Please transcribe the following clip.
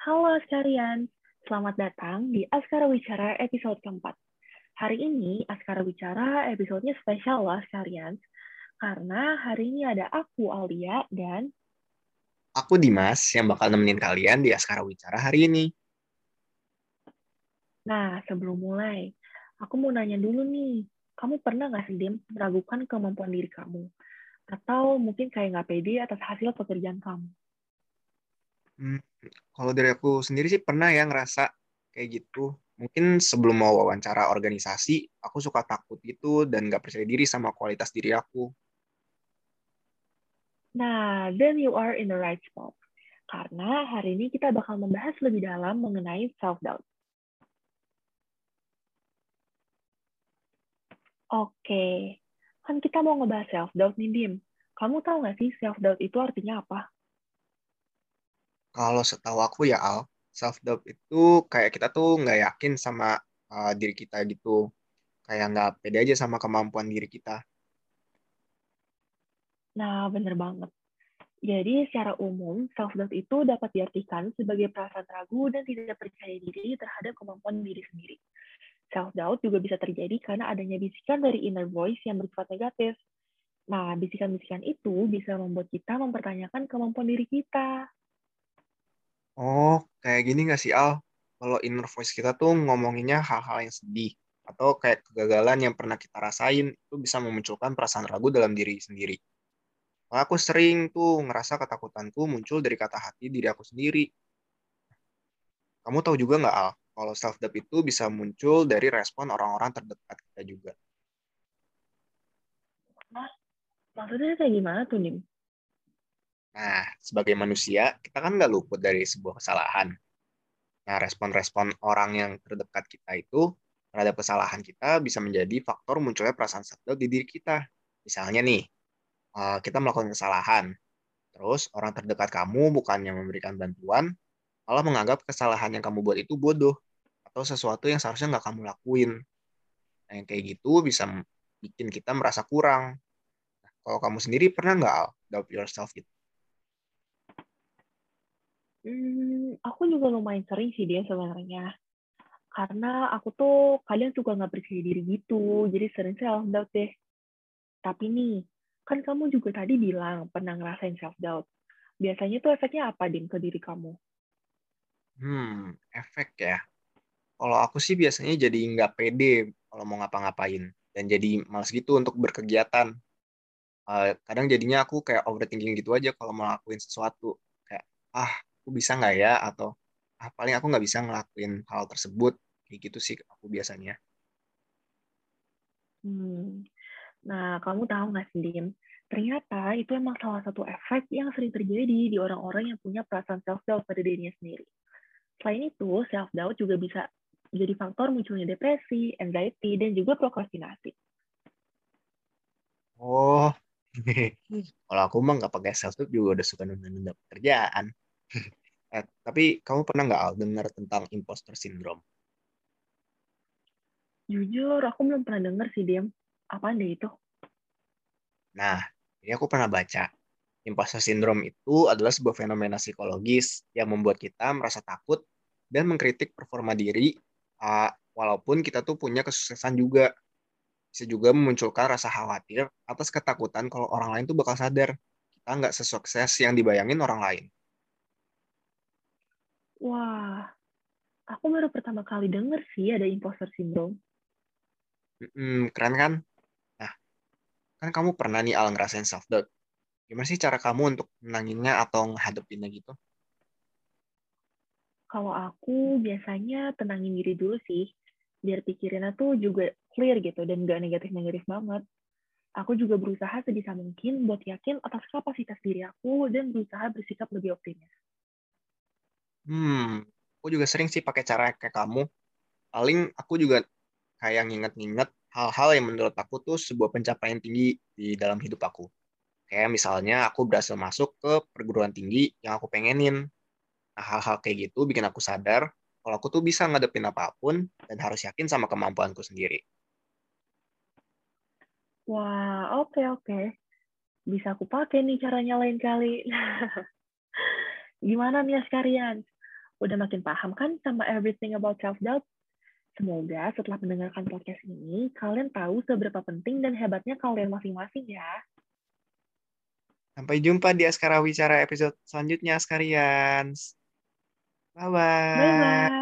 Halo sekalian, selamat datang di Askara Wicara episode keempat. Hari ini Askara Wicara episodenya spesial lah sekalian, karena hari ini ada aku Alia dan Aku Dimas yang bakal nemenin kalian di Askara Wicara hari ini. Nah, sebelum mulai, aku mau nanya dulu nih, kamu pernah nggak sih, Dim, meragukan kemampuan diri kamu? Atau mungkin kayak nggak pede atas hasil pekerjaan kamu? Hmm, kalau dari aku sendiri sih pernah ya ngerasa kayak gitu. Mungkin sebelum mau wawancara organisasi, aku suka takut gitu dan nggak percaya diri sama kualitas diri aku. Nah, then you are in the right spot. Karena hari ini kita bakal membahas lebih dalam mengenai self-doubt. Oke, kan kita mau ngebahas self-doubt nih, Dim. Kamu tahu nggak sih self-doubt itu artinya apa? Kalau setahu aku ya Al, self doubt itu kayak kita tuh nggak yakin sama uh, diri kita gitu, kayak nggak pede aja sama kemampuan diri kita. Nah, bener banget. Jadi, secara umum, self-doubt itu dapat diartikan sebagai perasaan ragu dan tidak percaya diri terhadap kemampuan diri sendiri. Self-doubt juga bisa terjadi karena adanya bisikan dari inner voice yang bersifat negatif. Nah, bisikan-bisikan itu bisa membuat kita mempertanyakan kemampuan diri kita. Oh, kayak gini nggak sih Al? Kalau inner voice kita tuh ngomonginnya hal-hal yang sedih, atau kayak kegagalan yang pernah kita rasain, itu bisa memunculkan perasaan ragu dalam diri sendiri. Kalau aku sering tuh ngerasa ketakutanku muncul dari kata hati diri aku sendiri. Kamu tahu juga nggak, Al, kalau self-doubt itu bisa muncul dari respon orang-orang terdekat kita juga. Maksudnya kayak gimana tuh, Nim? Nah, sebagai manusia, kita kan nggak luput dari sebuah kesalahan. Nah, respon-respon orang yang terdekat kita itu terhadap kesalahan kita bisa menjadi faktor munculnya perasaan self-doubt di diri kita. Misalnya nih, eh, kita melakukan kesalahan, terus orang terdekat kamu bukannya memberikan bantuan, malah menganggap kesalahan yang kamu buat itu bodoh atau sesuatu yang seharusnya nggak kamu lakuin. Nah, yang kayak gitu bisa bikin kita merasa kurang. Nah, kalau kamu sendiri pernah nggak doubt yourself gitu? Hmm, aku juga lumayan sering sih dia sebenarnya. Karena aku tuh kadang suka nggak percaya diri gitu, jadi sering self-doubt deh. Tapi nih, kan kamu juga tadi bilang pernah ngerasain self-doubt. Biasanya tuh efeknya apa, Dim, ke diri kamu? Hmm, efek ya. Kalau aku sih biasanya jadi nggak pede kalau mau ngapa-ngapain. Dan jadi males gitu untuk berkegiatan. Uh, kadang jadinya aku kayak overthinking gitu aja kalau mau lakuin sesuatu. Kayak, ah, aku bisa nggak ya? Atau, ah, paling aku nggak bisa ngelakuin hal tersebut. Kayak gitu sih aku biasanya. Hmm. Nah, kamu tahu nggak sih, Dim? Ternyata itu emang salah satu efek yang sering terjadi di orang-orang yang punya perasaan self-doubt pada dirinya sendiri. Selain itu, self-doubt juga bisa jadi faktor munculnya depresi, anxiety, dan juga prokrastinasi. Oh, kalau aku mah nggak pakai self-doubt juga udah suka nunda-nunda pekerjaan. eh, tapi kamu pernah nggak Al dengar tentang imposter syndrome? Jujur, aku belum pernah dengar sih, Dim. Apaan deh itu? Nah, ini aku pernah baca. Imposter syndrome itu adalah sebuah fenomena psikologis yang membuat kita merasa takut dan mengkritik performa diri uh, walaupun kita tuh punya kesuksesan juga. Bisa juga memunculkan rasa khawatir atas ketakutan kalau orang lain tuh bakal sadar kita nggak sesukses yang dibayangin orang lain. Wah, aku baru pertama kali denger sih ada imposter syndrome. Hmm, keren kan? Nah, kan kamu pernah nih Al ngerasain self-doubt. Gimana sih cara kamu untuk menanginnya atau menghadapinnya gitu? Kalau aku biasanya tenangin diri dulu sih, biar pikirannya tuh juga clear gitu dan gak negatif-negatif banget. Aku juga berusaha sebisa mungkin buat yakin atas kapasitas diri aku dan berusaha bersikap lebih optimis. Hmm, aku juga sering sih pakai cara kayak kamu. Paling aku juga kayak nginget-nginget hal-hal yang menurut aku tuh sebuah pencapaian tinggi di dalam hidup aku. Kayak misalnya aku berhasil masuk ke perguruan tinggi yang aku pengenin Nah, hal-hal kayak gitu bikin aku sadar kalau aku tuh bisa ngadepin apa pun dan harus yakin sama kemampuanku sendiri. Wah, oke okay, oke. Okay. Bisa aku pakai nih caranya lain kali. Gimana nih sekalian? Udah makin paham kan sama everything about self-doubt? Semoga setelah mendengarkan podcast ini, kalian tahu seberapa penting dan hebatnya kalian masing-masing ya. Sampai jumpa di Askara Wicara episode selanjutnya, Askarians. Bye-bye. Bye-bye.